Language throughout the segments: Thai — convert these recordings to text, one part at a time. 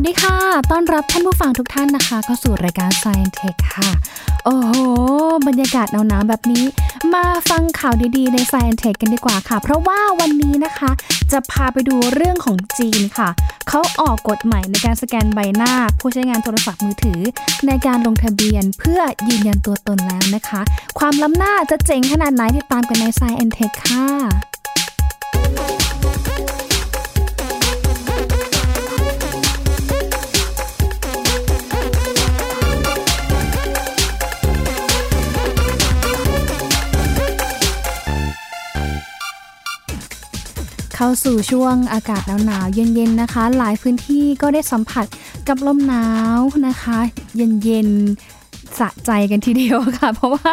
วัสดีค่ะ ต้อนรับท่านผู้ฟังทุกท่านนะคะ เข้าสู่รายการ Science Tech ค่ะ โอ้โห บรรยากาศหนาวๆแบบนี้ มาฟังข่าวดีๆ ใน Science Tech กันดีกว่าค่ะ เพราะว่าวันนี้นะคะ จะพาไปดูเรื่องของจีนค่ะ เขาออกกฎใหม่ในการสแกนใบหน้า ผู้ใช้งานโทรศัพท์มือถือ ในการลงทะเบียนเพื่อยืนยันตัวตนแล้วนะคะ ความล้ำหน้าจะเจ๋งขนาดไหนติดตามกันใน Science Tech ค่ะ เข้าสู่ช่วงอากาศหนาวๆเย็นๆนะคะ หลายพื้นที่ก็ได้สัมผัสกับลมหนาวนะคะ เย็นๆสะใจกันทีเดียวค่ะ เพราะว่า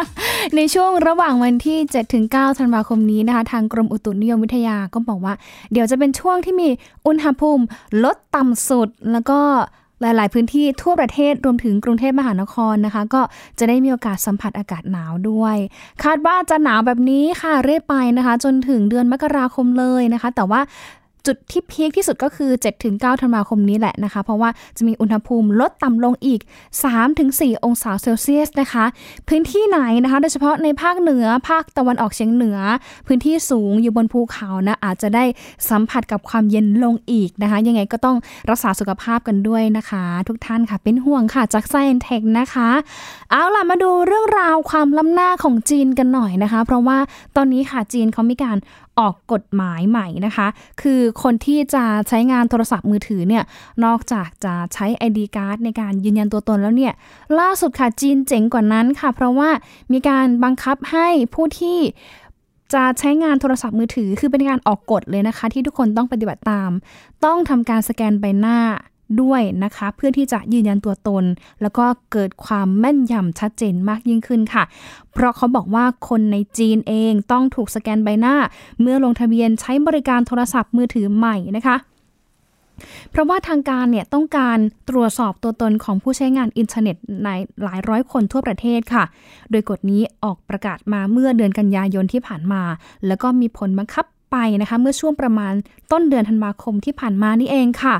ในช่วงระหว่างวันที่ 7-9 ธันวาคมนี้นะคะ ทางกรมอุตุนิยมวิทยาก็บอกว่า เดี๋ยวจะเป็นช่วงที่มีอุณหภูมิลดต่ำสุดแล้วก็ หลาย ๆ พื้นที่ทั่วประเทศรวมถึงกรุงเทพมหานครนะคะ ก็จะได้มีโอกาสสัมผัสอากาศหนาวด้วย คาดว่าจะหนาวแบบนี้ค่ะเรื่อยไปนะคะ จนถึงเดือนมกราคมเลยนะคะ แต่ว่า จุดที่พีคที่สุดก็คือ 7-9ธันวาคมนี้แหละนะคะ เพราะว่าจะมีอุณหภูมิลดต่ำลงอีก 3-4 องศาเซลเซียสนะคะ พื้นที่ไหนนะคะ โดยเฉพาะในภาคเหนือภาคตะวันออกเฉียงเหนือ พื้นที่สูงอยู่บนภูเขานะอาจจะได้สัมผัสกับความเย็นลงอีกนะคะ ยังไงก็ต้องรักษาสุขภาพกันด้วยนะคะ ทุกท่านค่ะเป็นห่วงค่ะจากไซเอนเทคนะคะ เอาล่ะมาดูเรื่องราวความล้ำหน้าของจีนกันหน่อยนะคะ เพราะว่าตอนนี้ค่ะจีนเขามีการ ออกกฎหมายใหม่นะคะ คือคนที่จะใช้งานโทรศัพท์มือถือเนี่ย นอกจากจะใช้ ID card ในการยืนยันตัวตนแล้วเนี่ย ล่าสุดค่ะจีนเจ๋งกว่านั้นค่ะ เพราะว่ามีการบังคับให้ผู้ที่จะใช้งานโทรศัพท์มือถือ คือเป็นการออกกฎเลยนะคะ ที่ทุกคนต้องปฏิบัติตาม ต้องทำการสแกนใบหน้า ด้วยนะคะ เพื่อที่จะยืนยันตัวตน แล้วก็เกิดความแม่นยำชัดเจนมากยิ่งขึ้นค่ะ เพราะเขาบอกว่าคนในจีนเองต้องถูกสแกนใบหน้า เมื่อลงทะเบียนใช้บริการโทรศัพท์มือถือใหม่นะคะเพราะว่าทางการเนี่ยต้องการตรวจสอบตัวตนของผู้ใช้งานอินเทอร์เน็ตในหลายร้อยคนทั่วประเทศค่ะ โดยกฎนี้ออกประกาศมาเมื่อเดือนกันยายนที่ผ่านมา แล้วก็มีผลบังคับ ไปนะคะเมื่อช่วงประมาณต้นเดือนธันวาคมที่ผ่านมานี่เองค่ะ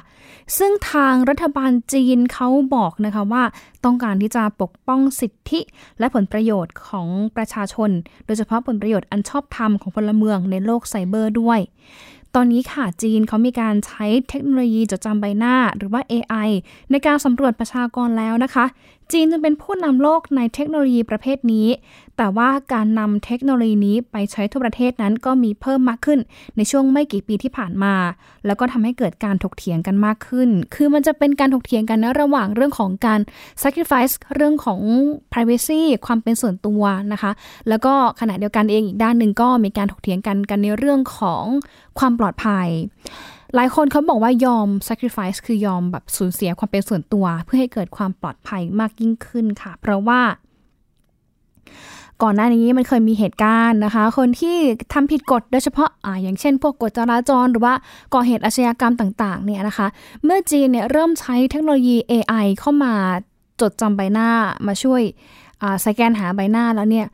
ซึ่งทางรัฐบาลจีนเขาบอกนะคะว่าต้องการที่จะปกป้องสิทธิและผลประโยชน์ของประชาชน โดยเฉพาะผลประโยชน์อันชอบธรรมของพลเมืองในโลกไซเบอร์ด้วย ตอนนี้ค่ะจีนเขามีการใช้เทคโนโลยีจดจำใบหน้า หรือว่า AI ในการสำรวจประชากรแล้วนะคะ จีนจึงเป็นผู้นำโลกในเทคโนโลยีประเภทนี้ แต่ว่าการนำเทคโนโลยีนี้ไปใช้ทั่วประเทศนั้นก็มีเพิ่มมากขึ้นในช่วงไม่กี่ปีที่ผ่านมา แล้วก็ทำให้เกิดการถกเถียงกันมากขึ้น คือมันจะเป็นการถกเถียงกันนะระหว่างเรื่องของการ sacrifice เรื่องของ privacy ความเป็นส่วนตัวนะคะ แล้วก็ขณะเดียวกันเองอีกด้านหนึ่งก็มีการถกเถียงกันกันในเรื่องของความปลอดภัย หลายคนเขาบอกว่ายอม sacrifice คือยอมแบบสูญเสียความเป็นส่วนตัว เพื่อให้เกิดความปลอดภัยมากยิ่งขึ้นค่ะ เพราะว่า ก่อนหน้านี้มันเคยมีเหตุการณ์นะคะ คนที่ทำผิดกฎโดยเฉพาะอ่าอย่างเช่น พวกกฎจราจรหรือว่าก่อเหตุอาชญากรรมต่างๆ เนี่ยนะคะ เมื่อจีนเนี่ยเริ่มใช้เทคโนโลยี AI เข้ามาจดจำใบหน้ามาช่วยสแกนหาใบหน้าแล้วเนี่ย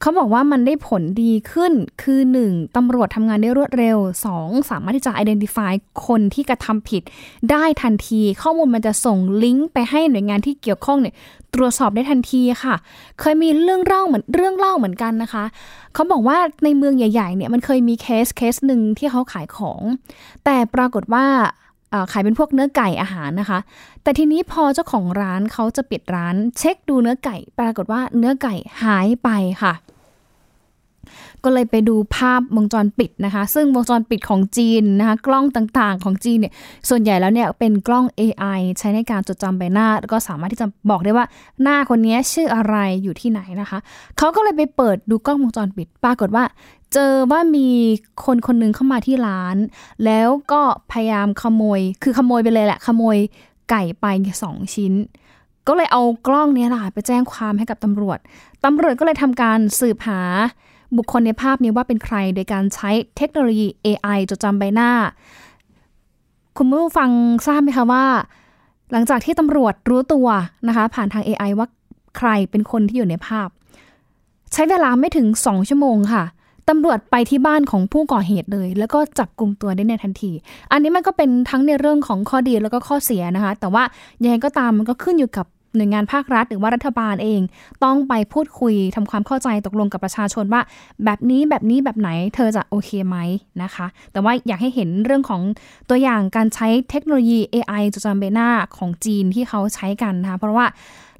เขาบอกว่ามันได้ผลดีขึ้นคือ 1. ตำรวจทำงานได้รวดเร็ว 2. สามารถที่จะ identify คนที่กระทำผิด ได้ทันที ข้อมูลมันจะส่งลิงก์ไปให้หน่วยงานที่เกี่ยวข้องเนี่ยตรวจสอบได้ทันทีค่ะ เคยมีเรื่องเล่าเหมือนเรื่องเล่าเหมือนกันนะคะ เขาบอกว่าในเมืองใหญ่ๆเนี่ยมันเคยมีเคสเคสหนึ่งที่เขาขายของ แต่ปรากฏว่าขายเป็นพวกเนื้อไก่อาหารนะคะ แต่ทีนี้พอเจ้าของร้านเขาจะปิดร้าน เช็คดูเนื้อไก่ ปรากฏว่าเนื้อไก่หายไปค่ะ ก็เลยไปดูภาพวงจรปิดนะคะ ซึ่งวงจรปิดของจีนนะคะ กล้องต่างๆของจีนเนี่ย ส่วนใหญ่แล้วเนี่ยเป็นกล้อง AI ใช้ในการจดจำใบหน้า ก็สามารถที่จะบอกได้ว่าหน้าคนนี้ชื่ออะไรอยู่ที่ไหนนะคะ เขาก็เลยไปเปิดดูกล้องวงจรปิด ปรากฏว่าเจอว่ามีคนคนหนึ่งเข้ามาที่ร้าน แล้วก็พยายามขโมย คือขโมยไปเลยแหละ ขโมยไก่ไปสองชิ้น ก็เลยเอากล้องนี้แหละไปแจ้งความให้กับตำรวจ ตำรวจก็เลยทำการสืบหา บุคคลในภาพนี้ว่าเป็นใครโดยการใช้เทคโนโลยี AI จดจำใบหน้า คุณผู้ฟังทราบไหมคะว่า หลังจากที่ตำรวจรู้ตัวนะคะ ผ่านทาง AI ว่าใครเป็นคนที่อยู่ในภาพ ใช้เวลาไม่ถึง 2 ชั่วโมงค่ะตำรวจไปที่บ้านของผู้ก่อเหตุเลย แล้วก็จับกลุ่มตัวได้ในทันที อันนี้มันก็เป็นทั้งในเรื่องของข้อดีแล้วก็ข้อเสียนะคะ แต่ว่ายังไงก็ตามมันก็ขึ้นอยู่กับ หน่วยงานภาครัฐหรือว่ารัฐบาลเอง ต้องไปพูดคุยทำความเข้าใจตกลงกับประชาชนว่า แบบนี้แบบนี้แบบไหนเธอจะโอเคไหมนะคะ แต่ว่าอยากให้เห็นเรื่องของตัวอย่างการใช้เทคโนโลยี AI จดจำเบหน้าของจีนที่เขาใช้กันนะคะเพราะว่า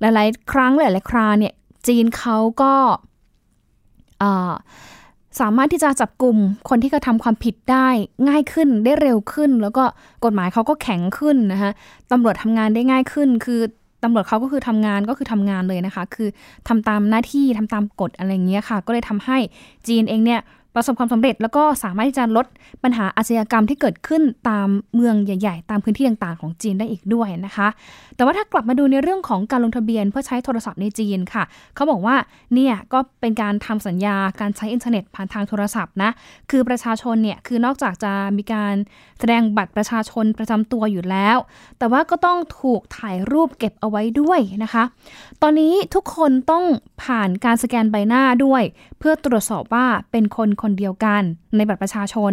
หลายๆ ครั้งหลายๆคราเนี่ยจีนเขาก็สามารถที่จะจับกลุ่มคนที่กระทำความผิดได้ง่ายขึ้นได้เร็วขึ้น แล้วก็กฎหมายเขาก็แข็งขึ้นนะคะตำรวจทำงานได้ง่ายขึ้น คือ ตำรวจเขาก็คือทำงานก็คือทำงานเลยนะคะ คือทำตามหน้าที่ทำตามกฎอะไรเงี้ยค่ะ ก็เลยทำให้จีนเองเนี่ย ประสบความสำเร็จแล้วก็สามารถที่จะลดปัญหาอาชญากรรมที่เกิดขึ้นตามเมืองใหญ่ ๆ ตามพื้นที่ต่างๆ ของจีนได้อีกด้วยนะคะ แต่ว่าถ้ากลับมาดูในเรื่องของการลงทะเบียนเพื่อใช้โทรศัพท์ในจีนค่ะ เขาบอกว่าเนี่ยก็เป็นการทำสัญญาการใช้อินเทอร์เน็ตผ่านทางโทรศัพท์นะ คือประชาชนเนี่ยคือนอกจากจะมีการแสดงบัตรประชาชนประจำตัวอยู่แล้ว แต่ว่าก็ต้องถูกถ่ายรูปเก็บเอาไว้ด้วยนะคะ ตอนนี้ทุกคนต้องผ่านการสแกนใบหน้าด้วย เพื่อตรวจสอบว่าเป็นคนคนเดียวกันในบัตรประชาชน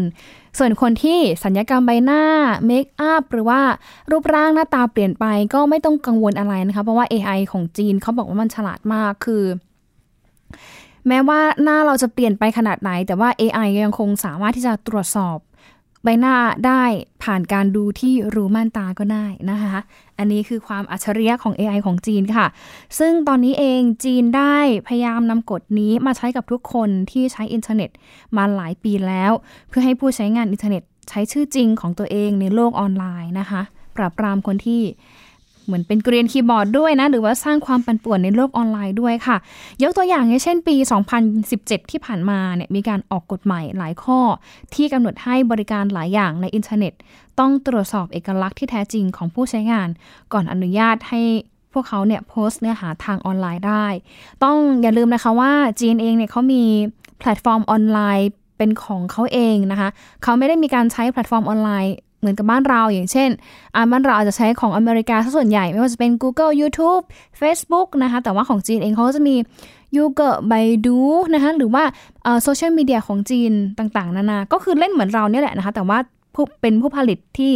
ส่วนคนที่สัญญกรรมใบหน้าเมคอัพหรือว่ารูปร่างหน้าตาเปลี่ยนไปก็ไม่ต้องกังวลอะไรนะคะ เพราะว่า AI ของจีนเขาบอกว่ามันฉลาดมากคือแม้ว่าหน้าเราจะเปลี่ยนไปขนาดไหน แต่ว่า AI ยังคงสามารถที่จะตรวจสอบ ใบหน้าได้ผ่านการดูที่รูม่านตาก็ได้นะคะ อันนี้คือความอัจฉริยะของ AI ของจีนค่ะ ซึ่งตอนนี้เองจีนได้พยายามนำกฎนี้มาใช้กับทุกคนที่ใช้อินเทอร์เน็ตมาหลายปีแล้ว เพื่อให้ผู้ใช้งานอินเทอร์เน็ตใช้ชื่อจริงของตัวเองในโลกออนไลน์นะคะ ปราบปรามคนที่ เหมือนเป็นเกรียนคีย์บอร์ดด้วยนะ หรือว่าสร้างความปั่นป่วนในโลกออนไลน์ด้วยค่ะ ยกตัวอย่างเช่นปี 2017 ที่ผ่านมาเนี่ยมีการออกกฎใหม่หลายข้อ ที่กำหนดให้บริการหลายอย่างในอินเทอร์เน็ต ต้องตรวจสอบเอกลักษณ์ที่แท้จริงของผู้ใช้งาน ก่อนอนุญาตให้พวกเขาเนี่ยโพสต์เนื้อหาทางออนไลน์ได้ ต้องอย่าลืมนะคะว่าจีนเองเนี่ยเขามีแพลตฟอร์มออนไลน์เป็นของเขาเองนะคะ เขาไม่ได้มีการใช้แพลตฟอร์มออนไลน์ เหมือนกับบ้านเรา อย่างเช่นบ้านเราอาจจะใช้ของอเมริกาส่วนใหญ่ ไม่ว่าจะเป็น Google YouTube Facebook นะคะแต่ว่าของจีนเองเขาก็จะมี Youku Baidu นะคะหรือว่าโซเชียลมีเดียของจีนต่างๆ นานา ก็คือเล่นเหมือนเราเนี่ยแหละนะคะ แต่ว่าเป็นผู้ผลิตที่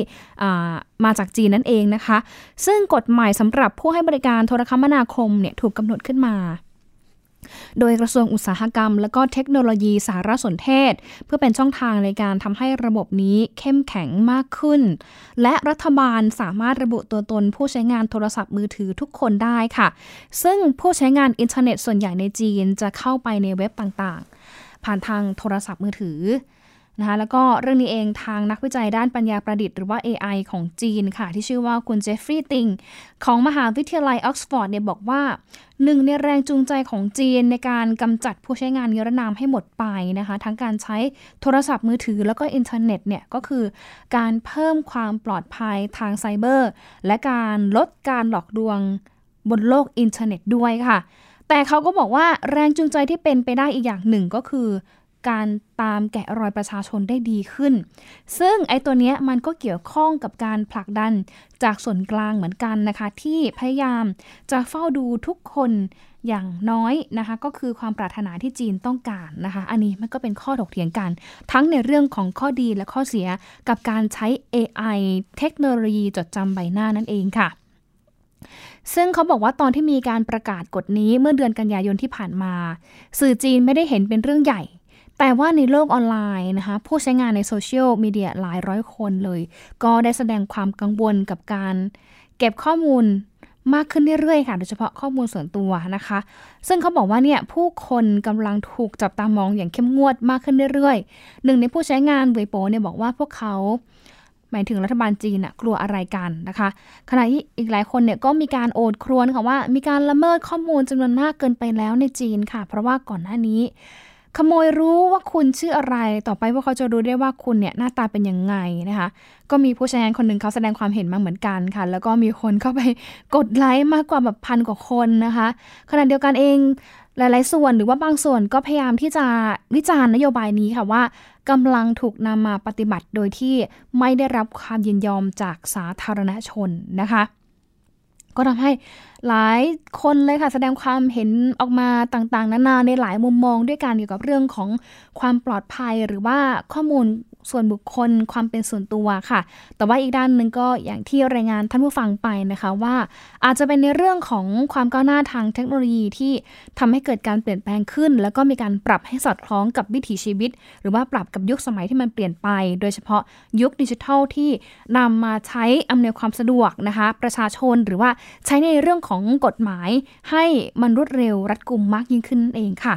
มาจากจีนนั่นเองนะคะ ซึ่งกฎใหม่สำหรับผู้ให้บริการโทรคมนาคมเนี่ยถูกกำหนดขึ้นมา โดยกระทรวงอุตสาหกรรม และก็เทคโนโลยีสารสนเทศ เพื่อเป็นช่องทางในการทำให้ระบบนี้เข้มแข็งมากขึ้น และรัฐบาลสามารถระบุตัวตนผู้ใช้งานโทรศัพท์มือถือทุกคนได้ค่ะ ซึ่งผู้ใช้งานอินเทอร์เน็ตส่วนใหญ่ในจีนจะเข้าไปในเว็บต่างๆ ผ่านทางโทรศัพท์มือถือ นะคะแล้วก็เรื่องนี้เองทางนักวิจัยด้านปัญญาประดิษฐ์หรือว่า AI ของจีนค่ะ ที่ชื่อว่าคุณเจฟฟรีย์ติง ของมหาวิทยาลัยออกซฟอร์ดเนี่ยบอกว่าหนึ่งในแรงจูงใจของจีนในการกำจัดผู้ใช้งานนิรนามให้หมดไปนะคะ ทั้งการใช้โทรศัพท์มือถือแล้วก็อินเทอร์เน็ตเนี่ยก็คือการเพิ่มความปลอดภัยทางไซเบอร์ และการลดการหลอกลวงบนโลกอินเทอร์เน็ตด้วยค่ะ แต่เขาก็บอกว่าแรงจูงใจที่เป็นไปได้อีกอย่างหนึ่งก็คือ การตามแกะรอยประชาชนได้ดีขึ้น ซึ่งไอ้ตัวเนี้ยมันก็เกี่ยวข้องกับการผลักดันจากส่วนกลางเหมือนกันนะคะ ที่พยายามจะเฝ้าดูทุกคนอย่างน้อยนะคะ ก็คือความปรารถนาที่จีนต้องการนะคะ อันนี้มันก็เป็นข้อถกเถียงกัน ทั้งในเรื่องของข้อดีและข้อเสียกับการใช้ AI เทคโนโลยีจดจำใบหน้านั่นเองค่ะซึ่งเขาบอกว่าตอนที่มีการประกาศกฎนี้เมื่อเดือนกันยายนที่ผ่านมา สื่อจีนไม่ได้เห็นเป็นเรื่องใหญ่ แต่ว่าในโลกออนไลน์นะคะ ผู้ใช้งานในโซเชียลมีเดียหลายร้อยคนเลย ก็ได้แสดงความกังวลกับการเก็บข้อมูลมากขึ้นเรื่อยๆค่ะ โดยเฉพาะข้อมูลส่วนตัวนะคะ ซึ่งเขาบอกว่าเนี่ยผู้คนกำลังถูกจับตามองอย่างเข้มงวดมากขึ้นเรื่อยๆ หนึ่งในผู้ใช้งานเวโปเนี่ยบอกว่าพวกเขาหมายถึงรัฐบาลจีนอะกลัวอะไรกันนะคะ ขณะที่อีกหลายคนเนี่ยก็มีการโอดครวญค่ะว่ามีการละเมิดข้อมูลจำนวนมากเกินไปแล้วในจีนค่ะ เพราะว่าก่อนหน้านี้ ขโมยรู้ว่าคุณชื่ออะไร ต่อไปพวกเขาจะรู้ได้ว่าคุณเนี่ยหน้าตาเป็นยังไงนะคะ ก็มีผู้ใช้งานคนหนึ่งเขาแสดงความเห็นมาเหมือนกันค่ะ แล้วก็มีคนเข้าไปกดไลค์มากกว่าแบบพันกว่าคนนะคะ ขณะเดียวกันเองหลาย ๆ ส่วนหรือว่าบางส่วนก็พยายามที่จะวิจารณ์นโยบายนี้ค่ะว่ากำลังถูกนำมาปฏิบัติโดยที่ไม่ได้รับความยินยอมจากสาธารณชนนะคะ ก็ทำให้หลายคนเลยค่ะ แสดงความเห็นออกมาต่างๆ นานาในหลายมุมมองด้วยกันเกี่ยวกับเรื่องของความปลอดภัยหรือว่าข้อมูล ส่วนบุคคลความเป็นส่วนตัวค่ะ แต่ว่าอีกด้านหนึ่งก็อย่างที่รายงานท่านผู้ฟังไปนะคะว่า อาจจะเป็นในเรื่องของความก้าวหน้าทางเทคโนโลยีที่ทำให้เกิดการเปลี่ยนแปลงขึ้น แล้วก็มีการปรับให้สอดคล้องกับวิถีชีวิต หรือว่าปรับกับยุคสมัยที่มันเปลี่ยนไป โดยเฉพาะยุคดิจิทัลที่นำมาใช้อำนวยความสะดวกนะคะ ประชาชนหรือว่าใช้ในเรื่องของกฎหมายให้มันรวดเร็วรัดกุมมากยิ่งขึ้นเองค่ะ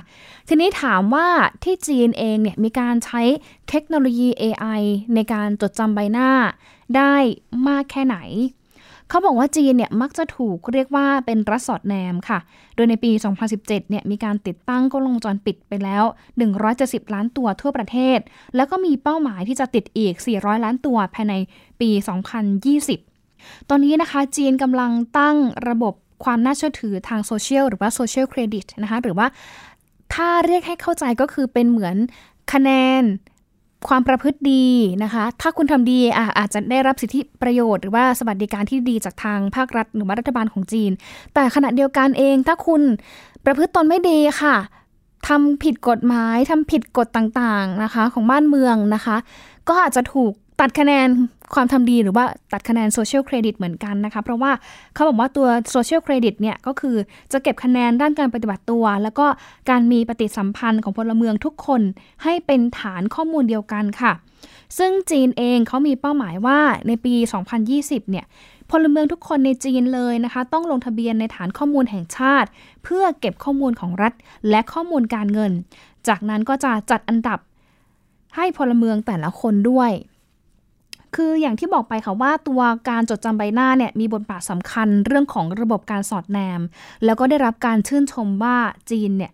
ทีนี้ถามว่าที่จีนเองเนี่ยมีการใช้เทคโนโลยี AI ในการจดจำใบหน้าได้มากแค่ไหน เขาบอกว่าจีนเนี่ยมักจะถูกเรียกว่าเป็นรัฐสอดแนมค่ะ โดยในปี 2017 เนี่ยมีการติดตั้งกล้องวงจรปิดไปแล้ว 170 ล้านตัวทั่วประเทศ แล้วก็มีเป้าหมายที่จะติดอีก 400 ล้านตัวภายในปี 2020ตอนนี้นะคะจีนกำลังตั้งระบบความน่าเชื่อถือทางโซเชียลหรือว่าโซเชียลเครดิตนะคะหรือว่าถ้าเรียกให้เข้าใจก็คือเป็นเหมือนคะแนน ความประพฤติดีนะคะ ถ้าคุณทำดีอาอาจจะได้รับสิทธิประโยชน์ หรือว่าสวัสดิการที่ดีจากทางภาครัฐหรือว่ารัฐบาลของจีน แต่ขณะเดียวกันเอง ถ้าคุณประพฤติตนไม่ดีค่ะทำผิดกฎหมายทำผิดกฎต่างๆนะคะ ของบ้านเมืองนะคะ ก็อาจจะถูก ตัดคะแนนความทำดีหรือว่าตัดคะแนน social credit เหมือนกันนะคะ เพราะว่าเขาบอกว่าตัว social credit เนี่ยก็คือจะเก็บคะแนนด้านการปฏิบัติตัว แล้วก็การมีปฏิสัมพันธ์ของพลเมืองทุกคนให้เป็นฐานข้อมูลเดียวกันค่ะ ซึ่งจีนเองเขามีเป้าหมายว่าในปี 2020 เนี่ยพลเมืองทุกคนในจีนเลยนะคะ ต้องลงทะเบียนในฐานข้อมูลแห่งชาติ เพื่อเก็บข้อมูลของรัฐ และข้อมูลการเงิน จากนั้นก็จะจัดอันดับให้พลเมืองแต่ละคนด้วย คืออย่างที่บอกไปค่ะว่าตัวการจดจำใบหน้าเนี่ยมีบทบาทสำคัญเรื่องของระบบการสอดแนม แล้วก็ได้รับการชื่นชมว่าจีนเนี่ย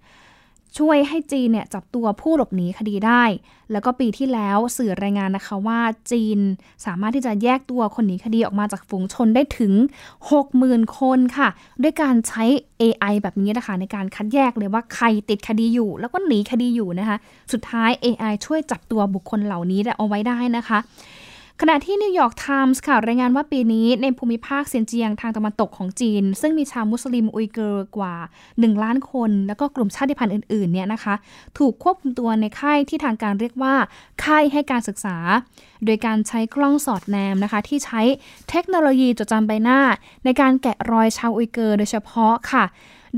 ช่วยให้จีนเนี่ยจับตัวผู้หลบหนีคดีได้ แล้วก็ปีที่แล้วสื่อรายงานนะคะว่าจีนสามารถที่จะแยกตัวคนหนีคดีออกมาจากฝูงชนได้ถึง 60,000 คนค่ะ ด้วยการใช้ AI แบบนี้นะคะในการคัดแยกเลยว่าใครติดคดีอยู่ แล้วก็หนีคดีอยู่นะคะ สุดท้าย AI ช่วยจับตัวบุคคลเหล่านี้เอาไว้ได้นะคะ ขณะที่นิวยอร์กไทมส์ค่ะรายงานว่าปีนี้ในภูมิภาคเซียนเจียงทางตะวันตกของจีน ซึ่งมีชาวมุสลิมอุยเกอร์กว่า 1 ล้านคน แล้วก็กลุ่มชาติพันธุ์อื่นๆเนี่ยนะคะ ถูกควบคุมตัวในค่ายที่ทางการเรียกว่าค่ายให้การศึกษา โดยการใช้กล้องสอดแนมนะคะ ที่ใช้เทคโนโลยีจดจำใบหน้า ในการแกะรอยชาวอุยเกอร์โดยเฉพาะค่ะ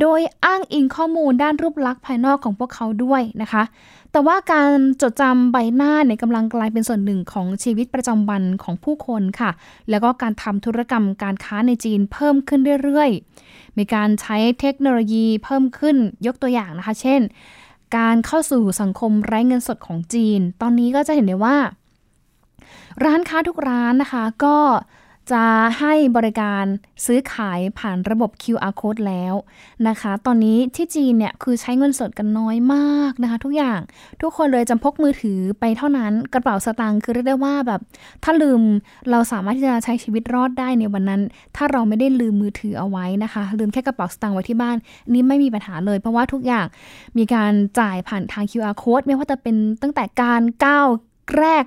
โดยอ้างอิงข้อมูลด้านรูปลักษณ์ภายนอกของพวกเขาด้วยนะคะ แต่ว่าการจดจำใบหน้าเนี่ยกำลังกลายเป็นส่วนหนึ่งของชีวิตประจำวันของผู้คนค่ะ แล้วก็การทำธุรกรรมการค้าในจีนเพิ่มขึ้นเรื่อยๆ มีการใช้เทคโนโลยีเพิ่มขึ้นยกตัวอย่างนะคะ เช่น การเข้าสู่สังคมไร้เงินสดของจีน ตอนนี้ก็จะเห็นได้ว่า ร้านค้าทุกร้านนะคะก็ จะให้บริการซื้อขายผ่านระบบ QR code แล้วนะคะ ตอนนี้ที่จีนเนี่ยคือใช้เงินสดกันน้อยมากนะคะ ทุกอย่างทุกคนเลยจำพกมือถือไปเท่านั้นกระเป๋าสตางค์คือเรียกได้ว่าแบบ ถ้าลืมเราสามารถที่จะใช้ชีวิตรอดได้ในวันนั้น ถ้าเราไม่ได้ลืมมือถือเอาไว้นะคะ ลืมแค่กระเป๋าสตางค์ไว้ที่บ้าน นี่ไม่มีปัญหาเลย เพราะว่าทุกอย่างมีการจ่ายผ่านทาง QR code ไม่ว่าจะเป็นตั้งแต่การก้าว แรก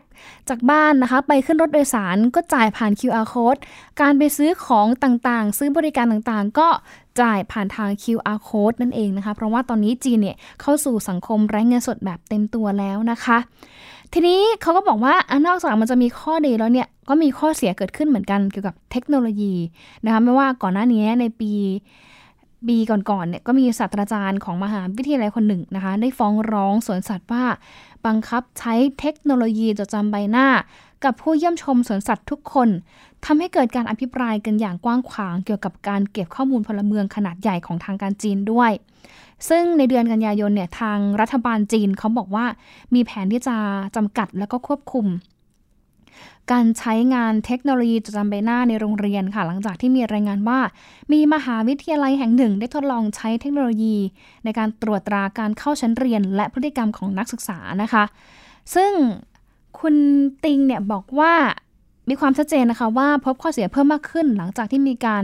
จากบ้านนะคะ ไปขึ้นรถโดยสารก็จ่ายผ่าน QR code การไปซื้อของต่างๆ ซื้อบริการต่างๆ ก็จ่ายผ่านทาง QR code นั่นเองนะคะ เพราะว่าตอนนี้จีนเนี่ยเข้าสู่สังคมไร้เงินสดแบบเต็มตัวแล้วนะคะ ทีนี้เขาก็บอกว่านอกจากมันจะมีข้อดีแล้วเนี่ย ก็มีข้อเสียเกิดขึ้นเหมือนกันเกี่ยวกับเทคโนโลยีนะคะ ไม่ว่าก่อนหน้านี้ในปี ปีก่อนๆเนี่ยก็มีศาสตราจารย์ของมหาวิทยาลัยคนหนึ่งนะคะ ได้ฟ้องร้องสวนสัตว์ว่า บังคับใช้เทคโนโลยีจดจำใบหน้า กับผู้เยี่ยมชมสวนสัตว์ทุกคนทำให้เกิดการอภิปรายกันอย่างกว้างขวาง เกี่ยวกับการเก็บข้อมูลพลเมืองขนาดใหญ่ของทางการจีนด้วย ซึ่งในเดือนกันยายนเนี่ยทางรัฐบาลจีนเขาบอกว่ามีแผนที่จะจำกัดแล้วก็ควบคุม การใช้งานเทคโนโลยีจดจำใบหน้าในโรงเรียนค่ะ หลังจากที่มีรายงานว่า มีมหาวิทยาลัยแห่งหนึ่ง ได้ทดลองใช้เทคโนโลยี ในการตรวจตราการเข้าชั้นเรียน และพฤติกรรมของนักศึกษานะคะ ซึ่งคุณติงเนี่ยบอกว่ามีความชัดเจนนะคะว่าพบข้อเสียเพิ่มมากขึ้น หลังจากที่มีการ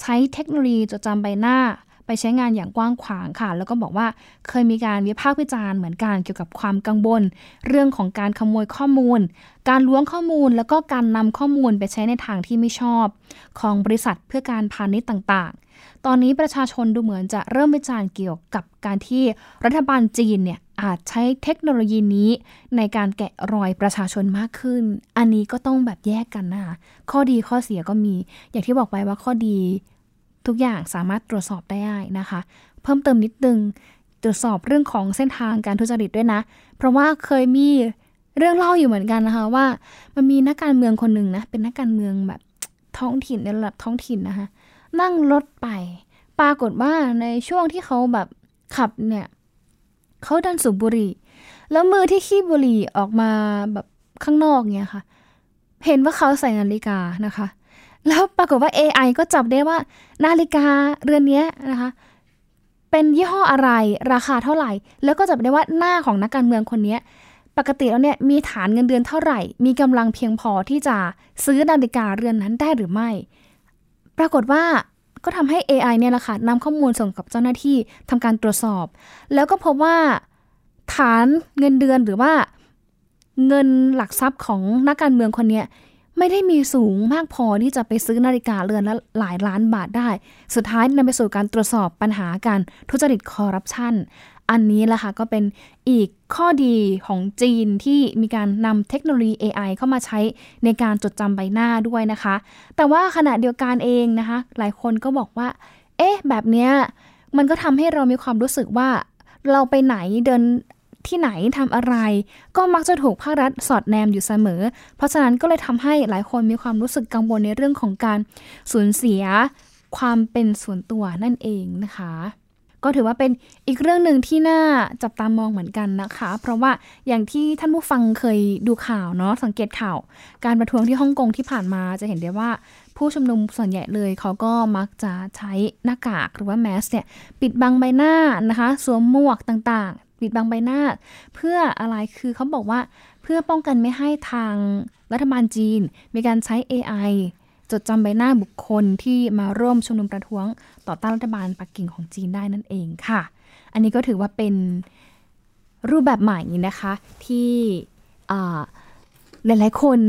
ใช้เทคโนโลยีจดจำใบหน้า ไปใช้งานอย่างกว้างขวางค่ะ แล้วก็บอกว่าเคยมีการวิพากษ์วิจารณ์เหมือนกันเกี่ยวกับความกังวล เรื่องของการขโมยข้อมูล การล้วงข้อมูลแล้วก็การนำข้อมูลไปใช้ในทางที่ไม่ชอบ ของบริษัทเพื่อการพาณิชย์ต่างๆ ตอนนี้ประชาชนดูเหมือนจะเริ่มวิจารณ์เกี่ยวกับการที่รัฐบาลจีนเนี่ยอาจใช้เทคโนโลยีนี้ในการแกะรอยประชาชนมากขึ้น อันนี้ก็ต้องแบบแยกกันนะคะข้อดีข้อเสียก็มี อย่างที่บอกไปว่าข้อดี ทุกอย่างสามารถตรวจสอบได้นะคะ เพิ่มเติมนิดนึงตรวจสอบเรื่องของเส้นทางการทุจริตด้วยนะ เพราะว่าเคยมีเรื่องเล่าอยู่เหมือนกันนะคะว่ามันมีนักการเมืองคนหนึ่งนะเป็นนักการเมืองแบบท้องถิ่นในระดับท้องถิ่นนะคะ นั่งรถไป ปรากฏว่าในช่วงที่เขาแบบขับเนี่ยเขาดันสูบบุหรี่ แล้วมือที่ขี้บุหรี่ออกมาแบบข้างนอกเนี่ยค่ะ เห็นว่าเขาใส่นาฬิกานะคะ แล้วปรากฏว่า AI ก็จับได้ว่า นาฬิกาเรือนนี้นะคะ เป็นยี่ห้ออะไรราคาเท่าไหร่ แล้วก็จับได้ว่าหน้าของนักการเมืองคนนี้ปกติแล้วเนี่ยมีฐานเงินเดือนเท่าไหร่ มีกำลังเพียงพอที่จะซื้อนาฬิกาเรือนนั้นได้หรือไม่ ปรากฏว่าก็ทำให้ AI เนี่ยแหละค่ะนำข้อมูลส่งกับเจ้าหน้าที่ทำการตรวจสอบ แล้วก็พบว่าฐานเงินเดือนหรือว่า เงินหลักทรัพย์ของนักการเมืองคนนี้ ไม่ได้มีสูงมากพอที่จะไปซื้อนาฬิกาเรือนละหลายล้านบาทได้ สุดท้ายนำไปสู่การตรวจสอบปัญหาการทุจริตคอร์รัปชันอันนี้แหละค่ะก็เป็นอีกข้อดีของจีนที่มีการนำเทคโนโลยี AI เข้ามาใช้ในการจดจำใบหน้าด้วยนะคะ แต่ว่าขณะเดียวกันเองนะคะ หลายคนก็บอกว่า เอ๊ะ แบบเนี้ยมันก็ทำให้เรามีความรู้สึกว่าเราไปไหนเดิน ที่ไหนทำอะไร ก็มักจะถูกภาครัฐสอดแนมอยู่เสมอ เพราะฉะนั้นก็เลยทำให้หลายคนมีความรู้สึกกังวลในเรื่องของการสูญเสียความเป็นส่วนตัวนั่นเองนะคะ ก็ถือว่าเป็นอีกเรื่องหนึ่งที่น่าจับตามองเหมือนกันนะคะ เพราะว่าอย่างที่ท่านผู้ฟังเคยดูข่าวเนาะสังเกตข่าว การประท้วงที่ฮ่องกงที่ผ่านมาจะเห็นได้ว่าผู้ชุมนุมส่วนใหญ่เลยเขาก็มักจะใช้หน้ากากหรือว่าแมสเนี่ยปิดบังใบหน้านะคะ สวมหมวกต่าง ปิดบังใบหน้า เพื่ออะไรคือเขาบอกว่าเพื่อป้องกันไม่ให้ทางรัฐบาลจีน มีการใช้ AI จดจำใบหน้าบุคคลที่มาร่วมชุมนุมประท้วง ต่อต้านรัฐบาลปักกิ่งของจีนได้นั่นเองค่ะ อันนี้ก็ถือว่าเป็นรูปแบบใหม่นะคะ ที่หลายๆคน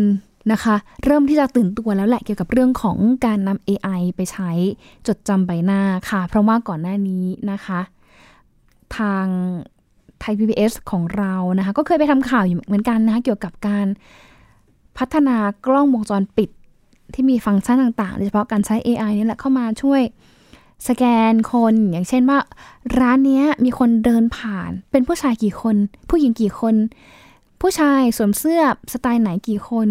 นะคะ เริ่มที่จะตื่นตัวแล้วแหละเกี่ยวกับเรื่องของการนำ AI ไปใช้จดจำใบหน้าค่ะ เพราะว่าก่อนหน้านี้นะคะ ทาง ทย PBS ของเรานะคะ ก็เคยไปทำข่าวอยู่เหมือนกันนะคะ เกี่ยวกับการพัฒนากล้องวงจรปิดที่มีฟังก์ชันต่างๆ โดยเฉพาะการใช้ AI นี่แหละเข้ามาช่วยสแกนคนอย่างเช่นว่า ร้านนี้มีคนเดินผ่าน เป็นผู้ชายกี่คน ผู้หญิงกี่คน ผู้ชายสวมเสื้อสไตล์ไหนกี่คน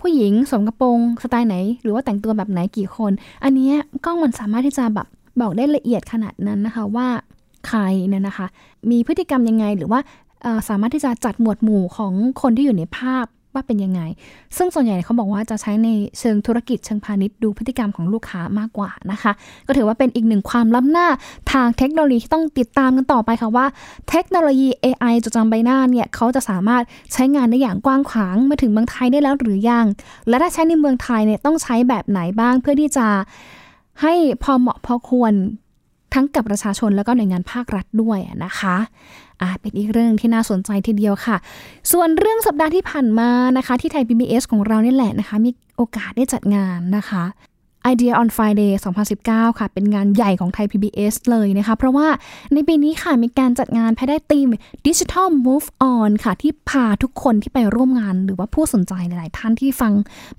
ผู้หญิงสวมกระโปรงสไตล์ไหน หรือว่าแต่งตัวแบบไหนกี่คน อันนี้กล้องมันสามารถที่จะแบบบอกได้ละเอียดขนาดนั้นนะคะว่าใครเนี่ยนะคะ มีพฤติกรรมยังไง หรือว่าสามารถที่จะจัดหมวดหมู่ของคนที่อยู่ในภาพว่าเป็นยังไง ซึ่งส่วนใหญ่เขาบอกว่าจะใช้ในเชิงธุรกิจเชิงพาณิชย์ดูพฤติกรรมของลูกค้ามากกว่านะคะ ก็ถือว่าเป็นอีกหนึ่งความล้ำหน้าทางเทคโนโลยีที่ต้องติดตามกันต่อไปค่ะว่า เทคโนโลยี AI จดจำใบหน้าเนี่ยเขาจะสามารถใช้งานได้อย่างกว้างขวางมาถึงเมืองไทยได้แล้วหรือยัง และถ้าใช้ในเมืองไทยเนี่ยต้องใช้แบบไหนบ้างเพื่อที่จะให้พอเหมาะพอควร ทั้งกับประชาชนแล้วก็หน่วยงานภาครัฐด้วยนะคะอ่าเป็นอีกเรื่องที่น่าสนใจทีเดียวค่ะ ส่วนเรื่องสัปดาห์ที่ผ่านมานะคะ ที่ไทย PBS ของเรานี่แหละนะคะ มีโอกาสได้จัดงานนะคะ Idea on Friday 2019 ค่ะ เป็นงานใหญ่ของไทย PBS เลยนะคะ เพราะว่าในปีนี้ค่ะ มีการจัดงานภายใต้ธีม Digital Move On ค่ะ ที่พาทุกคนที่ไปร่วมงาน หรือว่าผู้สนใจหลาย ๆ ท่านที่ฟัง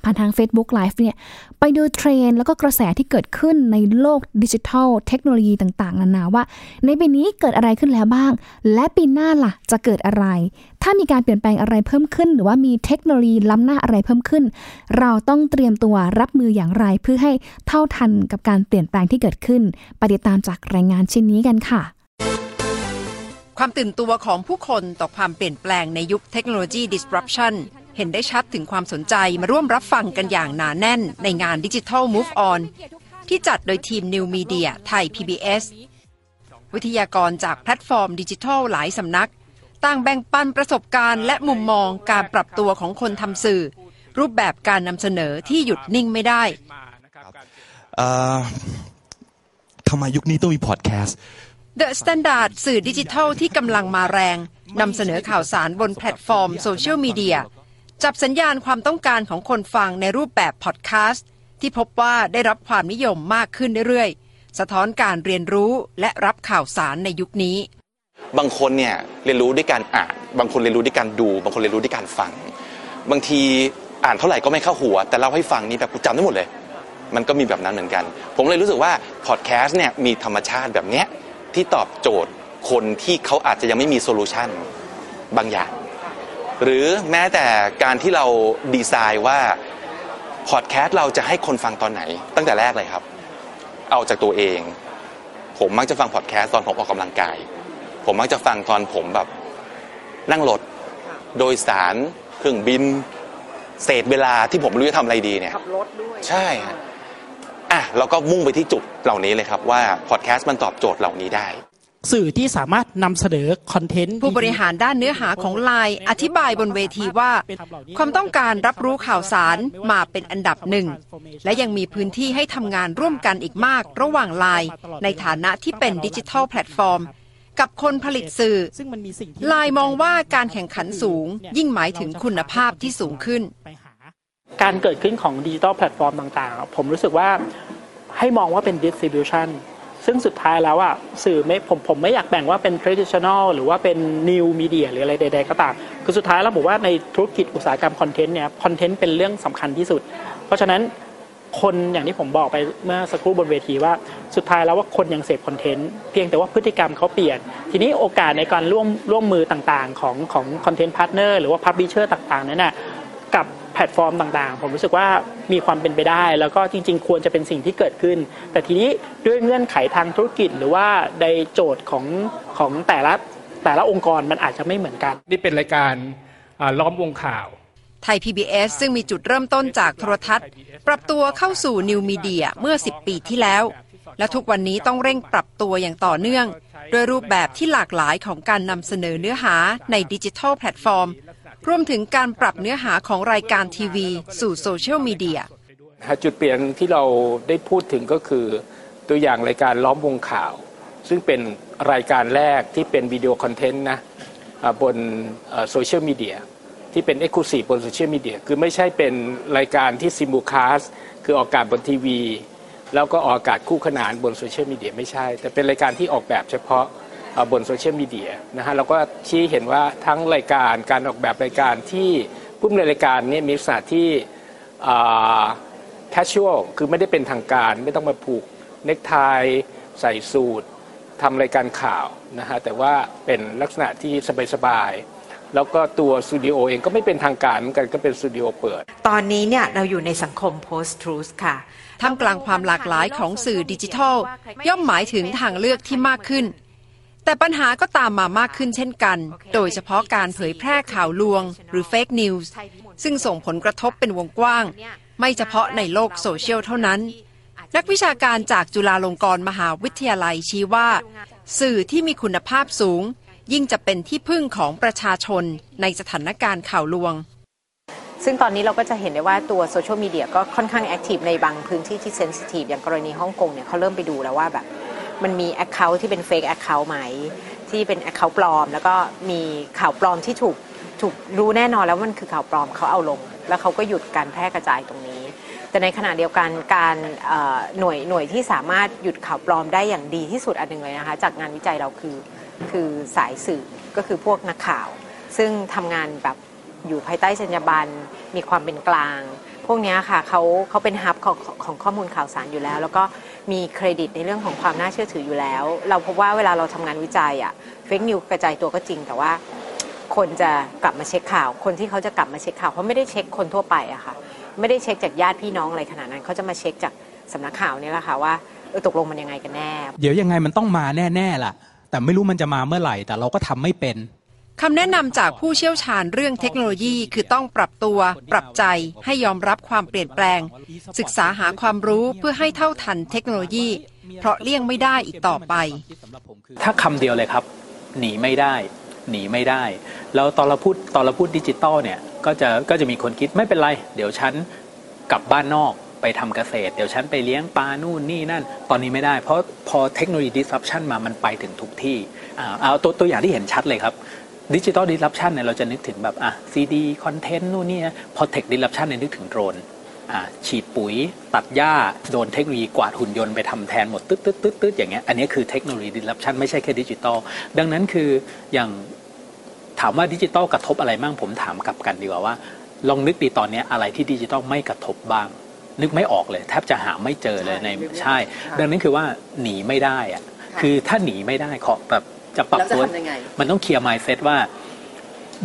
ผ่านทาง Facebook Live เนี่ย ไปดูเทรนแล้วก็กระแสที่เกิดขึ้นในโลกดิจิทัลเทคโนโลยีต่าง ๆ นานาว่า ในปีนี้เกิดอะไรขึ้นแล้วบ้าง และปีหน้าล่ะจะเกิดอะไร ถ้ามีการเปลี่ยนแปลงอะไรเพิ่มขึ้น หรือว่ามีเทคโนโลยีล้ำหน้าอะไรเพิ่มขึ้น เราต้องเตรียมตัวรับมืออย่างไรเพื่อให้เท่าทันกับการเปลี่ยนแปลงที่เกิดขึ้นไปติดตามจากรายงานชิ้นนี้กันค่ะความตื่นตัวของผู้คนต่อความเปลี่ยนแปลงในยุคเทคโนโลยี disruption เห็นได้ชัดถึงความสนใจมาร่วมรับฟังกันอย่างหนาแน่นในงาน Digital Move On ที่จัดโดยทีม New Media Thai PBS วิทยากรจากแพลตฟอร์มดิจิทัลหลายสำนัก ต่างแบ่งปันประสบการณ์และมุมมองการปรับตัวของคนทำสื่อ รูปแบบการนำเสนอที่หยุดนิ่งไม่ได้ทำไมยุคนี้ต้องมีพอดแคสต์ The Standard สื่อดิจิทัลที่กำลังมาแรงนำเสนอข่าวสารบนแพลตฟอร์มโซเชียลมีเดียจับสัญญาณความต้องการของคนฟังในรูปแบบพอดแคสต์ที่พบว่าได้รับความนิยมมากขึ้นเรื่อยๆ สะท้อนการเรียนรู้และรับข่าวสารในยุคนี้ บางคนเนี่ยเรียนรู้ด้วยการอ่าน บางคนเรียนรู้ด้วยการดู บางคนเรียนรู้ด้วยการฟัง บางทีอ่านเท่าไหร่ก็ไม่เข้าหัว แต่เล่าให้ฟังนี่แบบกูจำได้หมดเลย มันก็มีแบบนั้นเหมือนกัน ผมเลยรู้สึกว่าพอดแคสต์เนี่ยมีธรรมชาติแบบเนี้ยที่ตอบโจทย์คนที่เขาอาจจะยังไม่มีโซลูชันบางอย่าง หรือแม้แต่การที่เราดีไซน์ว่าพอดแคสต์เราจะให้คนฟังตอนไหน ตั้งแต่แรกเลยครับ เอาจากตัวเอง ผมมักจะฟังพอดแคสต์ตอนผมออกกำลังกาย ผมมักจะฟังตอนผมแบบ นั่งรถโดยสารเครื่องบิน เศษเวลาที่ผมไม่รู้จะทำอะไรดีเนี่ยขับรถด้วยใช่ฮะอะเราก็มุ่งไปที่จุดเหล่านี้เลยครับว่าพอดแคสต์มันตอบโจทย์เหล่านี้ได้ สื่อที่สามารถนำเสนอคอนเทนต์ ผู้บริหารด้านเนื้อหาของไลน์อธิบายบนเวทีว่า ความต้องการรับรู้ข่าวสารมาเป็นอันดับหนึ่ง และยังมีพื้นที่ให้ทำงานร่วมกันอีกมาก ระหว่างไลน์ในฐานะที่เป็นดิจิทัลแพลตฟอร์ม กับคนผลิตสื่อซึ่งมันมีสิ่งที่ไลน์มองว่าการแข่งขันสูง ยิ่งหมายถึงคุณภาพที่สูงขึ้นไปหาการเกิดขึ้นของดิจิทัลแพลตฟอร์มต่างๆ ผมรู้สึกว่าให้มองว่าเป็น distribution ซึ่งสุดท้ายแล้วอะสื่อไม่ผมผมไม่อยากแบ่งว่าเป็น traditional หรือว่าเป็น new media หรืออะไรใด ๆ ก็ตาม คือสุดท้ายแล้วผมว่าในธุรกิจอุตสาหกรรมคอนเทนต์เนี่ยคอนเทนต์เป็นเรื่องสำคัญที่สุด เพราะฉะนั้น คนอย่างที่ผมบอกไปเมื่อสักครู่บนเวทีว่าสุดท้ายแล้วว่าคนยังเสพคอนเทนต์เพียงแต่ว่าพฤติกรรมเขาเปลี่ยน ทีนี้โอกาสในการร่วมร่วมมือต่างๆ ของของ content partner หรือว่า publisher ต่างๆนั้นน่ะกับแพลตฟอร์มต่างๆ ผมรู้สึกว่ามีความเป็นไปได้ แล้วก็จริง ๆ ควรจะเป็นสิ่งที่เกิดขึ้น แต่ทีนี้ด้วยเงื่อนไขทางธุรกิจ หรือว่าในโจทย์ของของแต่ละแต่ละองค์กรมันอาจจะไม่เหมือนกัน นี่เป็นรายการล้อมวงข่าว ไทย PBS ซึ่งมีจุดเริ่มต้นจากโทรทัศน์ ปรับตัวเข้าสู่นิวมีเดียเมื่อ 10 ปีที่แล้ว และทุกวันนี้ต้องเร่งปรับตัวอย่างต่อเนื่องโดยรูปแบบที่หลากหลายของการนำเสนอเนื้อหาในดิจิทัลแพลตฟอร์ม รวมถึงการปรับเนื้อหาของรายการทีวี สู่โซเชียลมีเดียจุดเปลี่ยนที่เราได้พูดถึงก็คือตัวอย่างรายการล้อมวงข่าว ซึ่งเป็นรายการแรกที่เป็นวิดีโอคอนเทนต์นะบนโซเชียลมีเดีย ที่เป็น e x c l u s i v e บนโซเชียลมีเดียคือไม่ใช่เป็นรายการที่ simulcast คือออกอากาศบนทีวี แล้วก็ออกอากาศคู่ขนานบนโซเชียลมีเดียไม่ใช่ แต่เป็นรายการที่ออกแบบเฉพาะบนโซเชียลมีเดียนะฮะเราก็ชี้เห็นว่าทั้งรายการการออกแบบรายการที่ผู้ดำเนินรายการนี่มีลักษณะที่ casual คือไม่ได้เป็นทางการไม่ต้องมาผูกเนคไทใส่สูททำรายการข่าวนะฮะแต่ว่าเป็นลักษณะที่สบายๆ แล้วก็ตัวสตูดิโอเองก็ไม่เป็นทางการเหมือนกันก็เป็นสตูดิโอเปิด ตอนนี้เนี่ยเราอยู่ในสังคม post truth ค่ะท่ามกลางความหลากหลายของสื่อดิจิทัล ย่อมหมายถึงทางเลือกที่มากขึ้น แต่ปัญหาก็ตามมามากขึ้นเช่นกัน โดยเฉพาะการเผยแพร่ข่าวลวง หรือ Fake News ซึ่งส่งผลกระทบเป็นวงกว้าง ไม่เฉพาะในโลกโซเชียลเท่านั้น นักวิชาการจากจุฬาลงกรณ์มหาวิทยาลัยชี้ว่า สื่อที่มีคุณภาพสูง ยิ่งจะเป็นที่พึ่งของประชาชนในสถานการณ์ข่าวลวง ซึ่งตอนนี้เราก็จะเห็นได้ว่าตัวโซเชียลมีเดียก็ค่อนข้าง active ในบางพื้นที่ที่ sensitive อย่างกรณีฮ่องกงเนี่ยเขาเริ่มไปดูแล้วว่าแบบมันมี Account ที่เป็นเฟก Account ไหม ที่เป็น Account ปลอม แล้วก็มีข่าวปลอมที่ถูกถูกรู้แน่นอนแล้วว่ามันคือข่าวปลอมเขาเอาลง แล้วเขาก็หยุดการแพร่กระจายตรงนี้ แต่ในขณะเดียวกันการหน่วยหน่วยที่สามารถหยุดข่าวปลอมได้อย่างดีที่สุดอันหนึ่งเลยนะคะ จากงานวิจัยเราคือ คือสายสื่อก็คือพวกนักข่าว ซึ่งทำงานแบบอยู่ภายใต้จรรยาบรรณมีความเป็นกลาง พวกนี้ค่ะเขาเขาเป็นฮับของของข้อมูลข่าวสารอยู่แล้ว แล้วก็มีเครดิตในเรื่องของความน่าเชื่อถืออยู่แล้ว เราพบว่าเวลาเราทำงานวิจัยอะเฟกนิวกระจายตัวก็จริง แต่ว่าคนจะกลับมาเช็คข่าว คนที่เขาจะกลับมาเช็คข่าวเขาไม่ได้เช็คคนทั่วไปอะค่ะไม่ได้เช็คจากญาติพี่น้องอะไรขนาดนั้นเขาจะมาเช็คจากสำนักข่าวนี่แหละค่ะว่าเออตกลงมันยังไงกันแน่ เดี๋ยวยังไงมันต้องมาแน่ๆล่ะ แต่ไม่รู้มันจะมาเมื่อไหร่ แต่เราก็ทำไม่เป็นคำแนะนำจากผู้เชี่ยวชาญเรื่องเทคโนโลยีคือต้องปรับตัว ปรับใจให้ยอมรับความเปลี่ยนแปลง ศึกษาหาความรู้เพื่อให้เท่าทันเทคโนโลยี เพราะเลี่ยงไม่ได้อีกต่อไป ถ้าคำเดียวเลยครับ หนีไม่ได้ หนีไม่ได้ แล้วตอนเราพูดตอนเราพูดดิจิตอลเนี่ยก็จะก็จะมีคนคิดไม่เป็นไร เดี๋ยวฉันกลับบ้านนอก ไปทำเกษตร เดี๋ยวฉันไปเลี้ยงปลานู่นนี่นั่น ตอนนี้ไม่ได้ เพราะพอเทคโนโลยี disruption มามันไปถึงทุกที่อ่าเอาตัวตัวอย่างที่เห็นชัดเลยครับdigital disruption เนี่ยเราจะนึกถึงแบบอะซีดีคอนเทนต์นู่นนี่นะพอเทค disruption เนี่ยนึกถึงโดรนอ่าฉีดปุ๋ย ตัดหญ้าโดนเทคโนโลยีกวาดหุ่นยนต์ไปทำแทนหมดตึ๊ดตึ๊ดตึ๊ดตึ๊ดอย่างเงี้ยอันนี้คือเทคโนโลยี disruption ไม่ใช่แค่ดิจิตอลดังนั้นคืออย่างถามว่าดิจิตอลกระทบอะไรบ้างผมถามกลับกันดีกว่าว่า ลองนึกดีตอนนี้อะไรที่ดิจิตอลไม่กระทบบ้าง นึกไม่ออกเลยแทบจะหาไม่เจอเลยในใช่ ดังนั้นคือว่าหนีไม่ได้อะคือถ้าหนีไม่ได้ขอแบบจะปรับตัวแล้วจะทำยังไงมันต้องเคลียร์ mindset ว่า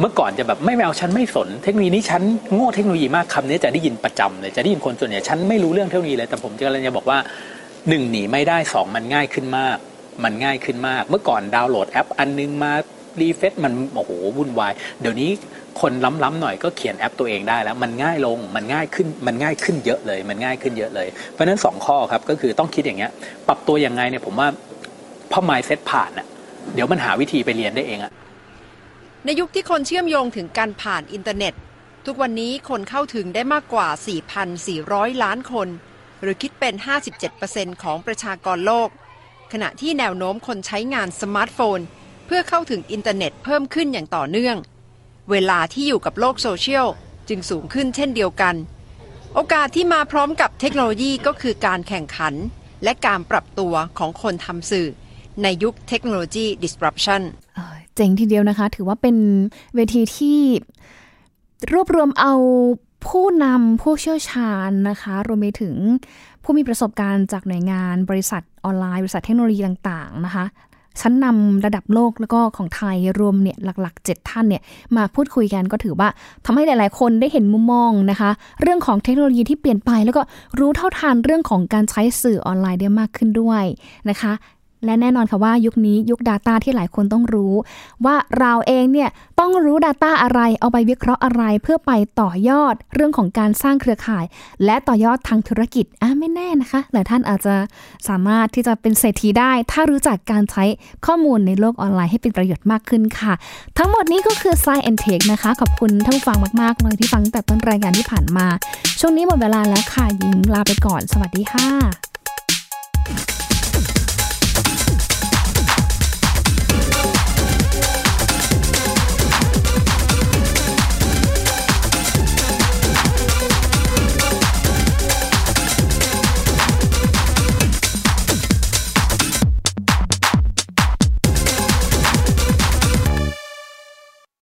เมื่อก่อนจะแบบไม่เอาฉันไม่สน เทคโนโลยีนี้ฉันโง่เทคโนโลยีมากคำนี้จะได้ยินประจำเลยจะได้ยินคนส่วนใหญ่ฉันไม่รู้เรื่องเทคโนโลยีเลยแต่ผมจะกำลังจะบอกว่าหนึ่งหนีไม่ได้สองมันง่ายขึ้นมาก มันง่ายขึ้นมาก เมื่อก่อนดาวน์โหลดแอปอันนึงมารีเฟซมันโอ้โหวุ่นวาย เดี๋ยวนี้ คนล้ำๆหน่อยก็เขียนแอปตัวเองได้แล้ว มันง่ายลงมันง่ายขึ้นมันง่ายขึ้นเยอะเลย มันง่ายขึ้นเยอะเลย เพราะฉะนั้นสองข้อครับก็คือต้องคิดอย่างเงี้ย ปรับตัวยังไงเนี่ยผมว่าพอ mindset ผ่านอะเดี๋ยวมันหาวิธีไปเรียนได้เองอะในยุคที่คนเชื่อมโยงถึงกันผ่านอินเทอร์เน็ต ทุกวันนี้คนเข้าถึงได้มากกว่า 4,400 ล้านคน หรือคิดเป็น 57%ของประชากรโลก ขณะที่แนวโน้มคนใช้งานสมาร์ทโฟน เพื่อเข้าถึงอินเทอร์เน็ตเพิ่มขึ้นอย่างต่อเนื่อง เวลาที่อยู่กับโลกโซเชียลจึงสูงขึ้นเช่นเดียวกัน โอกาสที่มาพร้อมกับเทคโนโลยีก็คือการแข่งขัน และการปรับตัวของคนทำสื่อ ในยุคเทคโนโลยี disruption เจ๋งทีเดียวนะคะ ถือว่าเป็นเวทีที่รวบรวมเอาผู้นำผู้เชี่ยวชาญนะคะ รวมไปถึงผู้มีประสบการณ์จากหน่วยงานบริษัทออนไลน์ บริษัทเทคโนโลยีต่าง ๆ นะคะ ชั้นนำระดับโลกแล้วก็ของไทยรวมเนี่ยหลัก ๆ 7 ท่านเนี่ยมาพูดคุยกันก็ถือว่าทำให้หลาย ๆ คนได้เห็นมุมมองนะคะ เรื่องของเทคโนโลยีที่เปลี่ยนไป แล้วก็รู้เท่าทันเรื่องของการใช้สื่อออนไลน์ได้มากขึ้นด้วยนะคะ และแน่นอนค่ะว่ายุคนี้ยุค Data ที่หลายคนต้องรู้ ว่าเราเองเนี่ยต้องรู้ Data อะไรเอาไปวิเคราะห์อะไรเพื่อไปต่อยอดเรื่องของการสร้างเครือข่าย และต่อยอดทางธุรกิจอะไม่แน่นะคะ หลายท่านอาจจะสามารถที่จะเป็นเศรษฐีได้ ถ้ารู้จักการใช้ข้อมูลในโลกออนไลน์ให้เป็นประโยชน์มากขึ้นค่ะ ทั้งหมดนี้ก็คือ Science and Tech นะคะ ขอบคุณท่านผู้ฟังมากๆเลยที่ฟังตั้งแต่ต้นรายการที่ผ่านมา ช่วงนี้หมดเวลาแล้วค่ะหญิงลาไปก่อน สวัสดีค่ะ